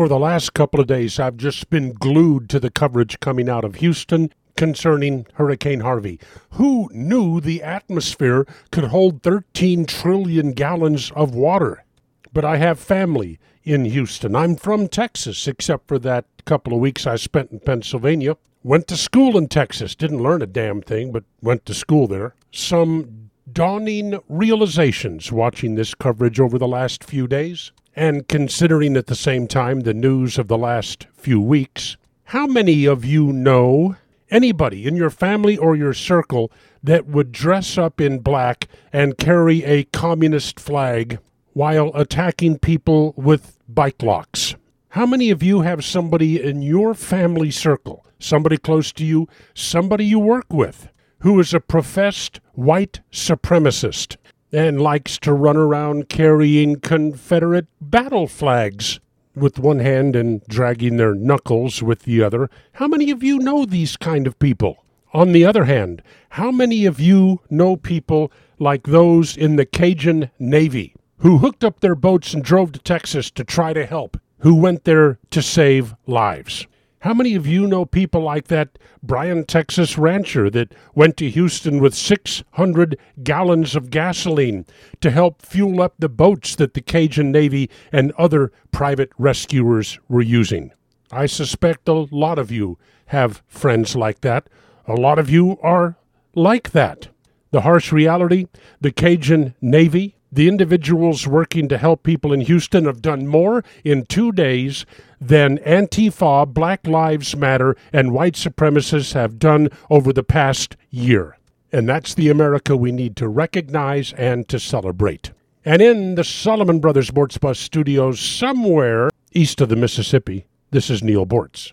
For the last couple of days, I've just been glued to the coverage coming out of Houston concerning Hurricane Harvey. Who knew the atmosphere could hold 13 trillion gallons of water? But I have family in Houston. I'm from Texas, except for that couple of weeks I spent in Pennsylvania. Went to school in Texas. Didn't learn a damn thing, but went to school there. Some dawning realizations watching this coverage over the last few days. And considering at the same time the news of the last few weeks, how many of you know anybody in your family or your circle that would dress up in black and carry a communist flag while attacking people with bike locks? How many of you have somebody in your family circle, somebody close to you, somebody you work with, who is a professed white supremacist and likes to run around carrying Confederate battle flags with one hand and dragging their knuckles with the other. How many of you know these kind of people? On the other hand, how many of you know people like those in the Cajun Navy who hooked up their boats and drove to Texas to try to help, who went there to save lives? How many of you know people like that Bryan, Texas rancher that went to Houston with 600 gallons of gasoline to help fuel up the boats that the Cajun Navy and other private rescuers were using? I suspect a lot of you have friends like that. A lot of you are like that. The harsh reality the Cajun Navy, the individuals working to help people in Houston have done more in two days than Antifa, Black Lives Matter, and white supremacists have done over the past year. And that's the America we need to recognize and to celebrate. And in the Solomon Brothers Sports Bus studios, somewhere east of the Mississippi, this is Neal Boortz.